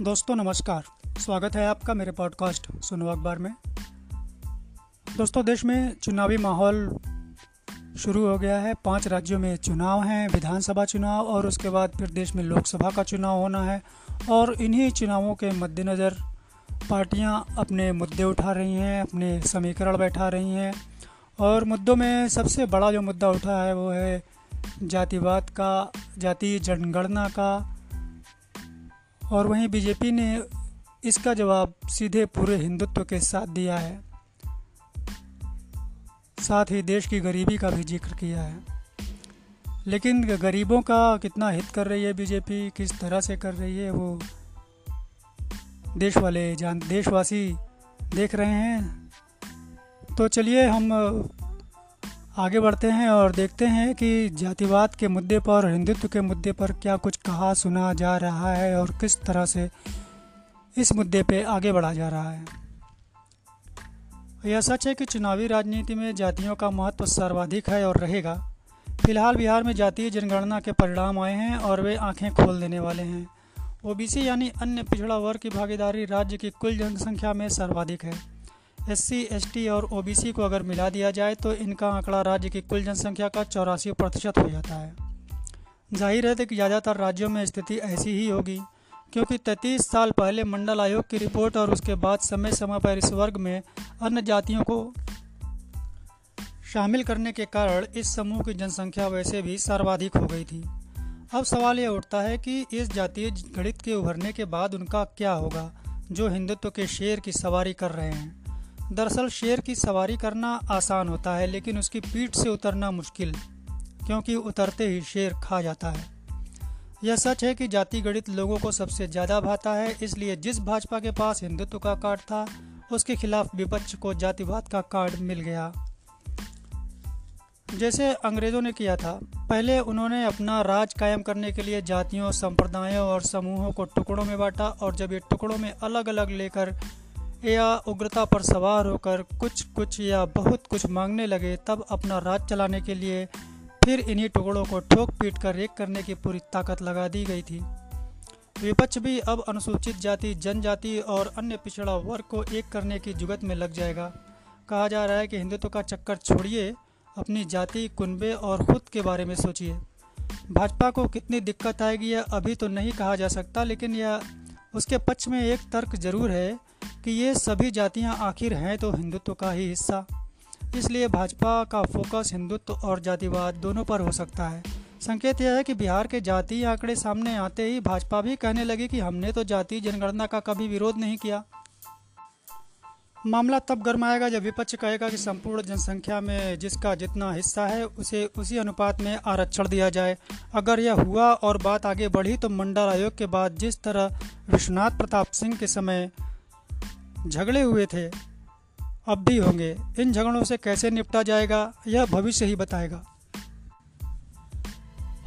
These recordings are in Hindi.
दोस्तों, नमस्कार। स्वागत है आपका मेरे पॉडकास्ट सुनो अखबार में। दोस्तों, देश में चुनावी माहौल शुरू हो गया है। पाँच राज्यों में चुनाव हैं, विधानसभा चुनाव और उसके बाद फिर देश में लोकसभा का चुनाव होना है और इन्हीं चुनावों के मद्देनज़र पार्टियाँ अपने मुद्दे उठा रही हैं, अपने समीकरण बैठा रही हैं और मुद्दों में सबसे बड़ा जो मुद्दा उठा है वो है जातिवाद का, जाति जनगणना का और वहीं बीजेपी ने इसका जवाब सीधे पूरे हिंदुत्व के साथ दिया है। साथ ही देश की गरीबी का भी ज़िक्र किया है। लेकिन गरीबों का कितना हित कर रही है बीजेपी किस तरह से कर रही है वो देश वाले जान, देशवासी देख रहे हैं। तो चलिए हम आगे बढ़ते हैं और देखते हैं कि जातिवाद के मुद्दे पर, हिंदुत्व के मुद्दे पर क्या कुछ कहा, सुना जा रहा है और किस तरह से इस मुद्दे पे आगे बढ़ा जा रहा है। यह सच है कि चुनावी राजनीति में जातियों का महत्व सर्वाधिक है और रहेगा। फ़िलहाल बिहार में जातीय जनगणना के परिणाम आए हैं और वे आँखें खोल देने वाले हैं। ओबीसी यानी अन्य पिछड़ा वर्ग की भागीदारी राज्य की कुल जनसंख्या में सर्वाधिक है। एस सी और ओबीसी को अगर मिला दिया जाए तो इनका आंकड़ा राज्य की कुल जनसंख्या का चौरासी प्रतिशत हो जाता है। ज़ाहिर है कि ज़्यादातर राज्यों में स्थिति ऐसी ही होगी, क्योंकि तैतीस साल पहले मंडल आयोग की रिपोर्ट और उसके बाद समय समय पर इस वर्ग में अन्य जातियों को शामिल करने के कारण इस समूह की जनसंख्या वैसे भी सर्वाधिक हो गई थी। अब सवाल यह उठता है कि इस जातीय गणित के उभरने के बाद उनका क्या होगा, जो हिंदुत्व के शेर की सवारी कर रहे हैं? दरअसल शेर की सवारी करना आसान होता है, लेकिन उसकी पीठ से उतरना मुश्किल, क्योंकि उतरते ही शेर खा जाता है। यह सच है कि जाति गणित लोगों को सबसे ज़्यादा भाता है, इसलिए जिस भाजपा के पास हिंदुत्व का कार्ड था, उसके खिलाफ विपक्ष को जातिवाद का कार्ड मिल गया। जैसे अंग्रेज़ों ने किया था, पहले उन्होंने अपना राज कायम करने के लिए जातियों, संप्रदायों और समूहों को टुकड़ों में बांटा और जब ये टुकड़ों में अलग अलग लेकर या उग्रता पर सवार होकर कुछ कुछ या बहुत कुछ मांगने लगे, तब अपना राज चलाने के लिए फिर इन्हीं टुकड़ों को ठोक पीट कर एक करने की पूरी ताकत लगा दी गई थी। विपक्ष भी अब अनुसूचित जाति, जनजाति और अन्य पिछड़ा वर्ग को एक करने की जुगत में लग जाएगा। कहा जा रहा है कि हिंदुत्व का चक्कर छोड़िए, अपनी जाति, कुनबे और खुद के बारे में सोचिए। भाजपा को कितनी दिक्कत आएगी यह अभी तो नहीं कहा जा सकता, लेकिन यह उसके पक्ष में एक तर्क ज़रूर है कि ये सभी जातियाँ आखिर हैं तो हिंदुत्व का ही हिस्सा। इसलिए भाजपा का फोकस हिंदुत्व और जातिवाद दोनों पर हो सकता है। संकेत यह है कि बिहार के जातीय आंकड़े सामने आते ही भाजपा भी कहने लगी कि हमने तो जातीय जनगणना का कभी विरोध नहीं किया। मामला तब गर्माएगा जब विपक्ष कहेगा कि संपूर्ण जनसंख्या में जिसका जितना हिस्सा है, उसे उसी अनुपात में आरक्षण दिया जाए। अगर यह हुआ और बात आगे बढ़ी तो मंडल आयोग के बाद जिस तरह विश्वनाथ प्रताप सिंह के समय झगड़े हुए थे। अब भी होंगे। इन झगड़ों से कैसे निपटा जाएगा, यह भविष्य ही बताएगा।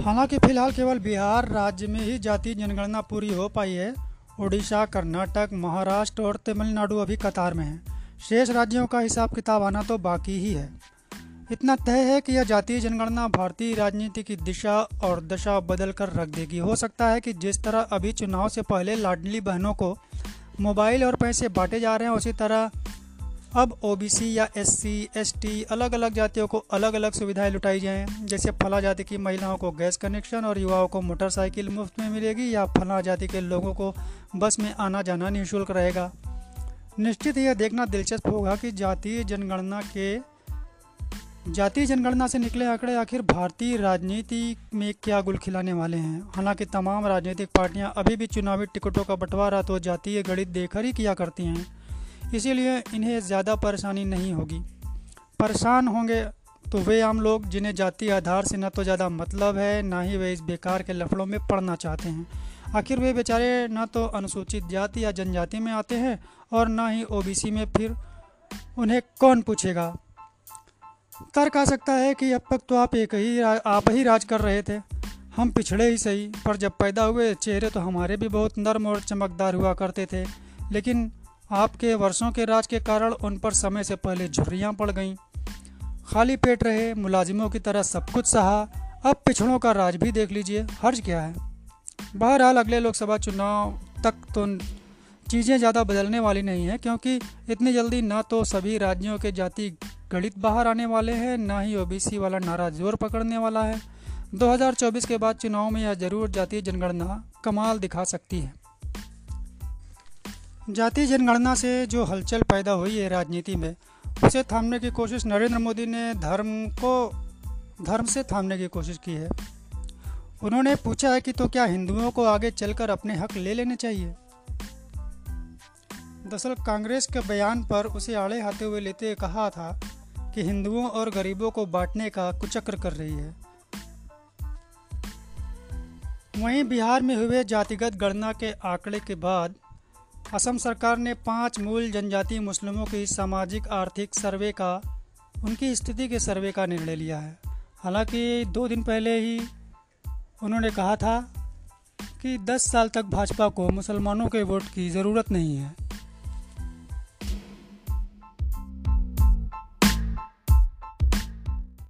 हालाँकि फ़िलहाल केवल बिहार राज्य में ही जातीय जनगणना पूरी हो पाई है। उड़ीसा कर्नाटक, महाराष्ट्र और तमिलनाडु अभी कतार में है। शेष राज्यों का हिसाब किताब आना तो बाकी ही है। इतना तय है कि यह जातीय जनगणना भारतीय राजनीति की दिशा और दशा बदल कर रख देगी। हो सकता है कि जिस तरह अभी चुनाव से पहले लाडली बहनों को मोबाइल और पैसे बांटे जा रहे हैं उसी तरह अब ओबीसी या एससी, एसटी अलग अलग जातियों को अलग अलग सुविधाएँ लुटाई जाएँ जैसे फला जाति की महिलाओं को गैस कनेक्शन और युवाओं को मोटरसाइकिल मुफ़्त में मिलेगी या फला जाति के लोगों को बस में आना जाना निःशुल्क रहेगा। निश्चित यह देखना दिलचस्प होगा कि जातीय जनगणना के जातीय जनगणना से निकले आंकड़े आखिर भारतीय राजनीति में क्या गुल खिलाने वाले हैं? हालाँकि तमाम राजनीतिक पार्टियाँ अभी भी चुनावी टिकटों का बंटवारा तो जातीय गणित देकर ही किया करती हैं। इसीलिए इन्हें ज़्यादा परेशानी नहीं होगी। परेशान होंगे तो वे आम लोग जिन्हें जातीय आधार से न तो ज़्यादा मतलब है, ना ही वे इस बेकार के लफड़ों में पढ़ना चाहते हैं। आखिर वे बेचारे न तो अनुसूचित जाति या जनजाति में आते हैं और ना ही ओबीसी में फिर उन्हें कौन पूछेगा? तर्क आ सकता है कि अब तक तो आप एक ही आप ही राज कर रहे थे। हम पिछड़े ही सही, पर जब पैदा हुए चेहरे तो हमारे भी बहुत नर्म और चमकदार हुआ करते थे। लेकिन आपके वर्षों के राज के कारण उन पर समय से पहले झुर्रियाँ पड़ गईं। खाली पेट रहे, मुलाजिमों की तरह सब कुछ सहा। अब पिछड़ों का राज भी देख लीजिए, हर्ज क्या है? बहरहाल अगले लोकसभा चुनाव तक तो चीज़ें ज़्यादा बदलने वाली नहीं हैं, क्योंकि इतनी जल्दी ना तो सभी राज्यों के जाति गणित बाहर आने वाले हैं, ना ही ओबीसी वाला नारा ज़ोर पकड़ने वाला है। 2024 के बाद चुनाव में यह ज़रूर जातीय जनगणना कमाल दिखा सकती है। जातीय जनगणना से जो हलचल पैदा हुई है राजनीति में, उसे थामने की कोशिश नरेंद्र मोदी ने धर्म को, धर्म से थामने की कोशिश की है। उन्होंने पूछा है कि तो क्या हिंदुओं को आगे चलकर अपने हक ले लेने चाहिए? दरअसल कांग्रेस के बयान पर उसे आड़े हाथे हुए लेते कहा था कि हिंदुओं और गरीबों को बांटने का कुचक्र कर रही है। वहीं बिहार में हुए जातिगत गणना के आंकड़े के बाद असम सरकार ने पाँच मूल जनजातीय मुस्लिमों की सामाजिक आर्थिक सर्वे का, उनकी स्थिति के सर्वे का निर्णय लिया है। हालाँकि दो दिन पहले ही उन्होंने कहा था कि 10 साल तक भाजपा को मुसलमानों के वोट की ज़रूरत नहीं है।